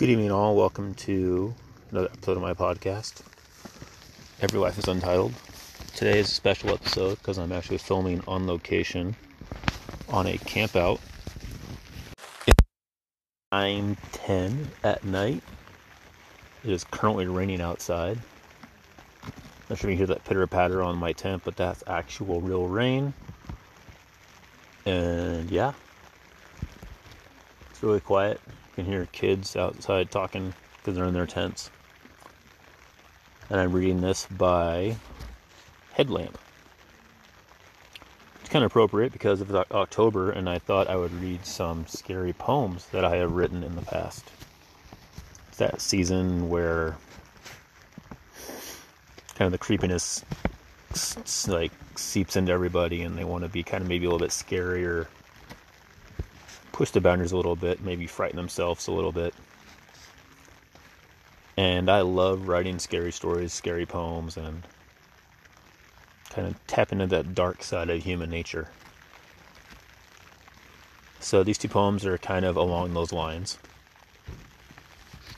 Good evening, all. Welcome to another episode of my podcast. Every Life is Untitled. Today is a special episode because I'm actually filming on location on a campout. It's 9:10 at night. It is currently raining outside. Not sure you hear that pitter patter on my tent, but that's actual real rain. And yeah, it's really quiet. Can hear kids outside talking because they're in their tents. And I'm reading this by Headlamp. It's kind of appropriate because it's October, and I thought I would read some scary poems that I have written in the past. It's that season where kind of the creepiness like seeps into everybody, and they want to be kind of maybe a little bit scarier push the boundaries a little bit, maybe frighten themselves a little bit. And I love writing scary stories, scary poems, and kind of tap into that dark side of human nature. So these two poems are kind of along those lines.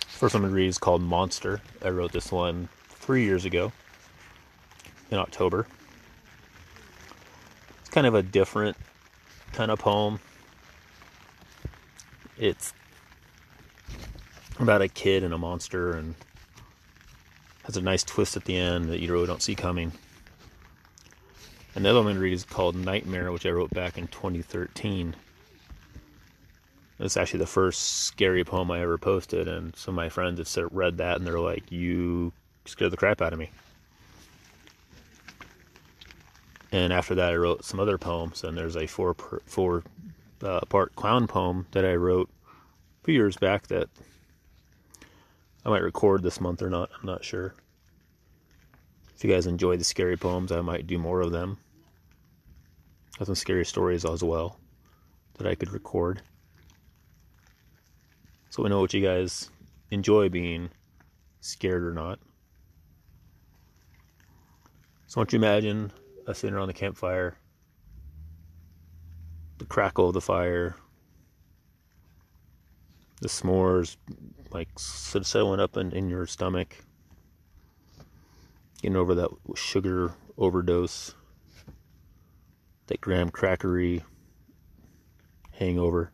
First one I'm read is called Monster. I wrote this one three years ago in October. It's kind of a different kind of poem it's about a kid and a monster and has a nice twist at the end that you really don't see coming. Another one I'm going to read is called Nightmare, which I wrote back in 2013. It's actually the first scary poem I ever posted, and some of my friends have read that and they're like, "You scared the crap out of me." And after that, I wrote some other poems, and there's a four four uh, part clown poem that I wrote a few years back that I might record this month or not. I'm not sure. If you guys enjoy the scary poems, I might do more of them. I have some scary stories as well that I could record. So we know what you guys enjoy being scared or not. So I want you imagine us sitting around the campfire the crackle of the fire, the s'mores like settling up in, in your stomach, getting over that sugar overdose, that graham crackery hangover.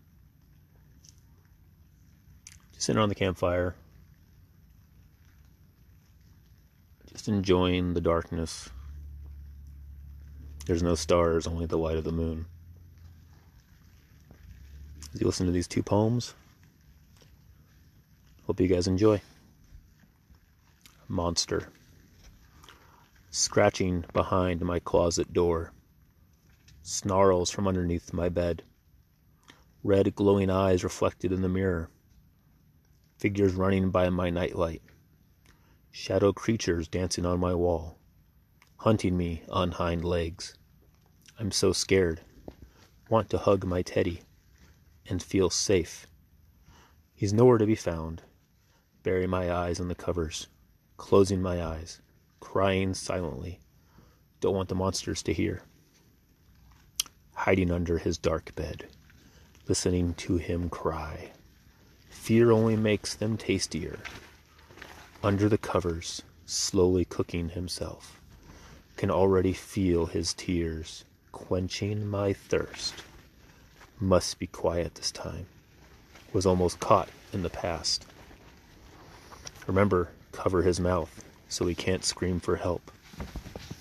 Just sitting around the campfire, just enjoying the darkness. There's no stars, only the light of the moon as you listen to these two poems. Hope you guys enjoy. Monster. Scratching behind my closet door. Snarls from underneath my bed. Red glowing eyes reflected in the mirror. Figures running by my nightlight. Shadow creatures dancing on my wall. Hunting me on hind legs. I'm so scared. Want to hug my teddy and feel safe. He's nowhere to be found. Bury my eyes in the covers, closing my eyes, crying silently. Don't want the monsters to hear. Hiding under his dark bed, listening to him cry. Fear only makes them tastier. Under the covers, slowly cooking himself, can already feel his tears quenching my thirst must be quiet this time, was almost caught in the past. Remember, cover his mouth so he can't scream for help.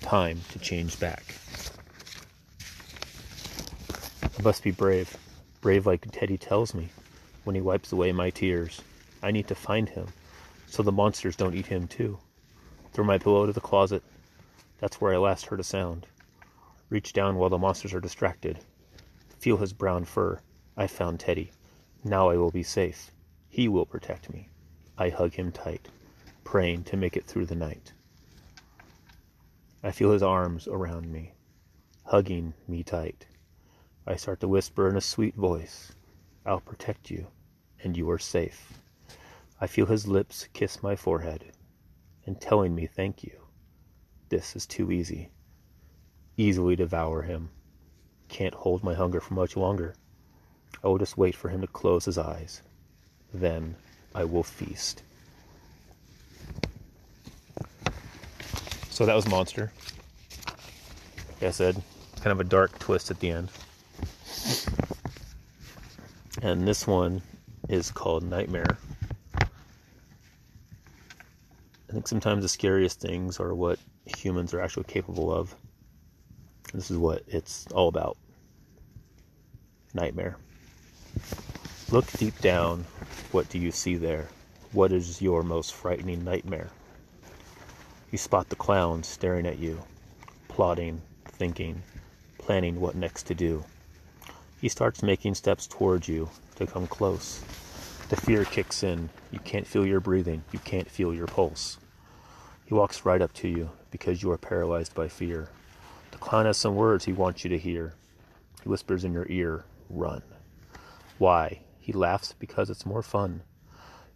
Time to change back. I must be brave, brave like Teddy tells me when he wipes away my tears. I need to find him so the monsters don't eat him too. Throw my pillow to the closet. That's where I last heard a sound. Reach down while the monsters are distracted. Feel his brown fur. I found Teddy. Now I will be safe. He will protect me. I hug him tight, praying to make it through the night. I feel his arms around me, hugging me tight. I start to whisper in a sweet voice, I'll protect you, and you are safe. I feel his lips kiss my forehead, and telling me thank you. This is too easy. Easily devour him can't hold my hunger for much longer. I will just wait for him to close his eyes. Then I will feast. So that was Monster. Like I said, kind of a dark twist at the end. And this one is called Nightmare. I think sometimes the scariest things are what humans are actually capable of. This is what it's all about. Nightmare. Look deep down. What do you see there? What is your most frightening nightmare? You spot the clown staring at you, plotting, thinking, planning what next to do. He starts making steps towards you to come close. The fear kicks in. You can't feel your breathing. You can't feel your pulse. He walks right up to you because you are paralyzed by fear. Clown has some words he wants you to hear. He whispers in your ear, Run. Why? He laughs because it's more fun.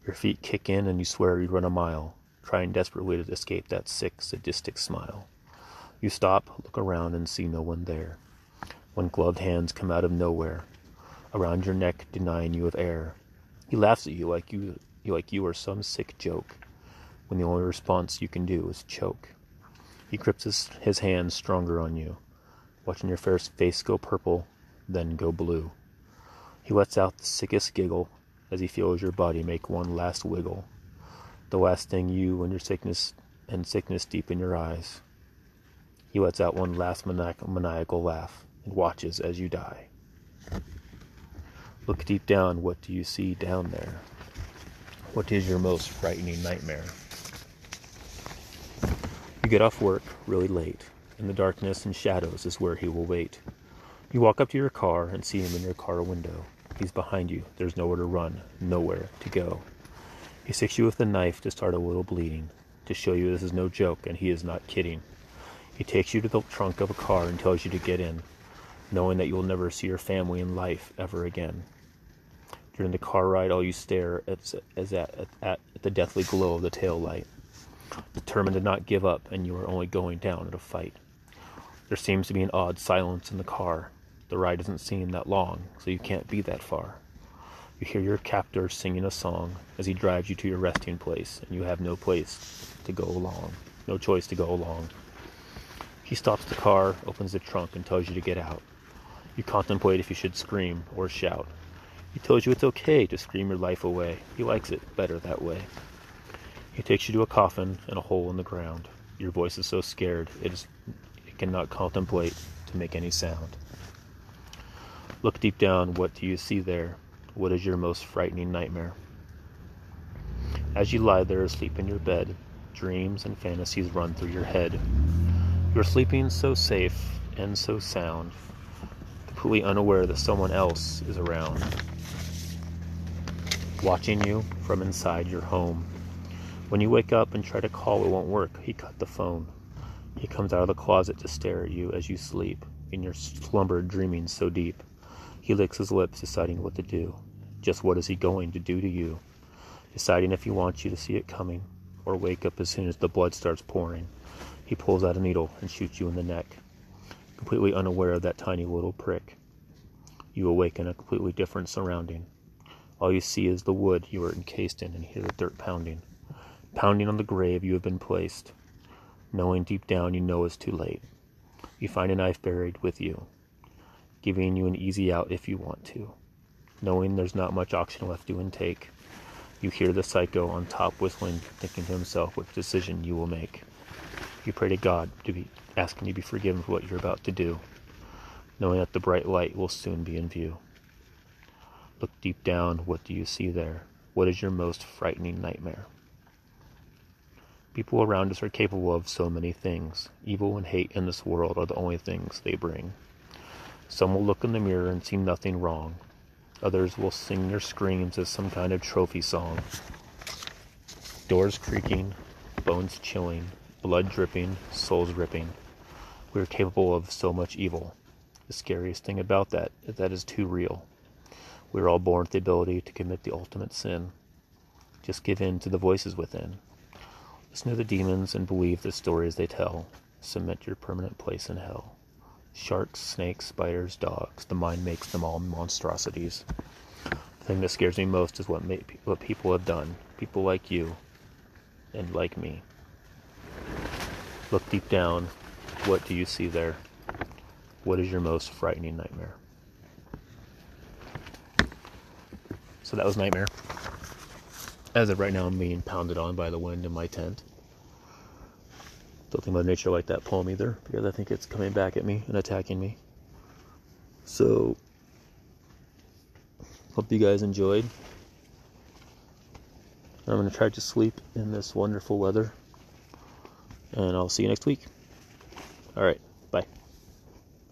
Your feet kick in and you swear you'd run a mile trying desperately to escape that sick, sadistic smile. You stop, look around, and see no one there. When gloved hands come out of nowhere, around your neck, denying you of air. He laughs at you like you, like you are some sick joke, when the only response you can do is choke. He grips his, his hands stronger on you, watching your fair face go purple, then go blue. He lets out the sickest giggle as he feels your body make one last wiggle the last thing you and your sickness and sickness deep in your eyes. He lets out one last maniacal, maniacal laugh and watches as you die. Look deep down. What do you see down there? What is your most frightening nightmare? Get off work really late. In the darkness and shadows is where he will wait. You walk up to your car and see him in your car window. He's behind you. There's nowhere to run, nowhere to go. He sticks you with a knife to start a little bleeding, to show you this is no joke and he is not kidding. He takes you to the trunk of a car and tells you to get in, knowing that you will never see your family in life ever again. During the car ride, all you stare at is at, at, at the deathly glow of the tail light, determined to not give up, and you are only going down at a fight. There seems to be an odd silence in the car. The ride doesn't seem that long, so you can't be that far. You hear your captor singing a song as he drives you to your resting place, and you have no place to go along, no choice to go along. He stops the car, opens the trunk, and tells you to get out. You contemplate if you should scream or shout. He tells you it's okay to scream your life away. He likes it better that way. He takes you to a coffin and a hole in the ground. Your voice is so scared it, is, it cannot contemplate to make any sound. Look deep down. What do you see there? What is your most frightening nightmare? As you lie there asleep in your bed, dreams and fantasies run through your head. You're sleeping so safe and so sound, completely unaware that someone else is around, watching you from inside your home. When you wake up and try to call, it won't work. He cut the phone. He comes out of the closet to stare at you as you sleep, in your slumber dreaming so deep. He licks his lips, deciding what to do. Just what is he going to do to you? Deciding if he wants you to see it coming, or wake up as soon as the blood starts pouring. He pulls out a needle and shoots you in the neck, completely unaware of that tiny little prick. You awake in a completely different surrounding. All you see is the wood you are encased in and hear the dirt pounding. Pounding on the grave you have been placed. Knowing deep down you know it's too late. You find a knife buried with you giving you an easy out if you want to. Knowing there's not much oxygen left to intake, you hear the psycho on top whistling, thinking to himself what decision you will make. You pray to God to be asking you to be forgiven for what you're about to do, knowing that the bright light will soon be in view. Look deep down, what do you see there? What is your most frightening nightmare? People around us are capable of so many things. Evil and hate in this world are the only things they bring. Some will look in the mirror and see nothing wrong. Others will sing their screams as some kind of trophy song. Doors creaking, bones chilling, blood dripping, souls ripping. We are capable of so much evil. The scariest thing about that is that is too real. We are all born with the ability to commit the ultimate sin. Just give in to the voices within. To the demons and believe the stories they tell. Cement your permanent place in hell. Sharks, snakes, spiders, dogs, the mind makes them all monstrosities. The thing that scares me most is what, what people have done. People like you and like me. Look deep down. What do you see there? What is your most frightening nightmare? So that was Nightmare. As of right now, I'm being pounded on by the wind in my tent. Don't think Mother Nature liked that poem either, because I think it's coming back at me and attacking me. So, hope you guys enjoyed. I'm going to try to sleep in this wonderful weather. And I'll see you next week. All right. Bye.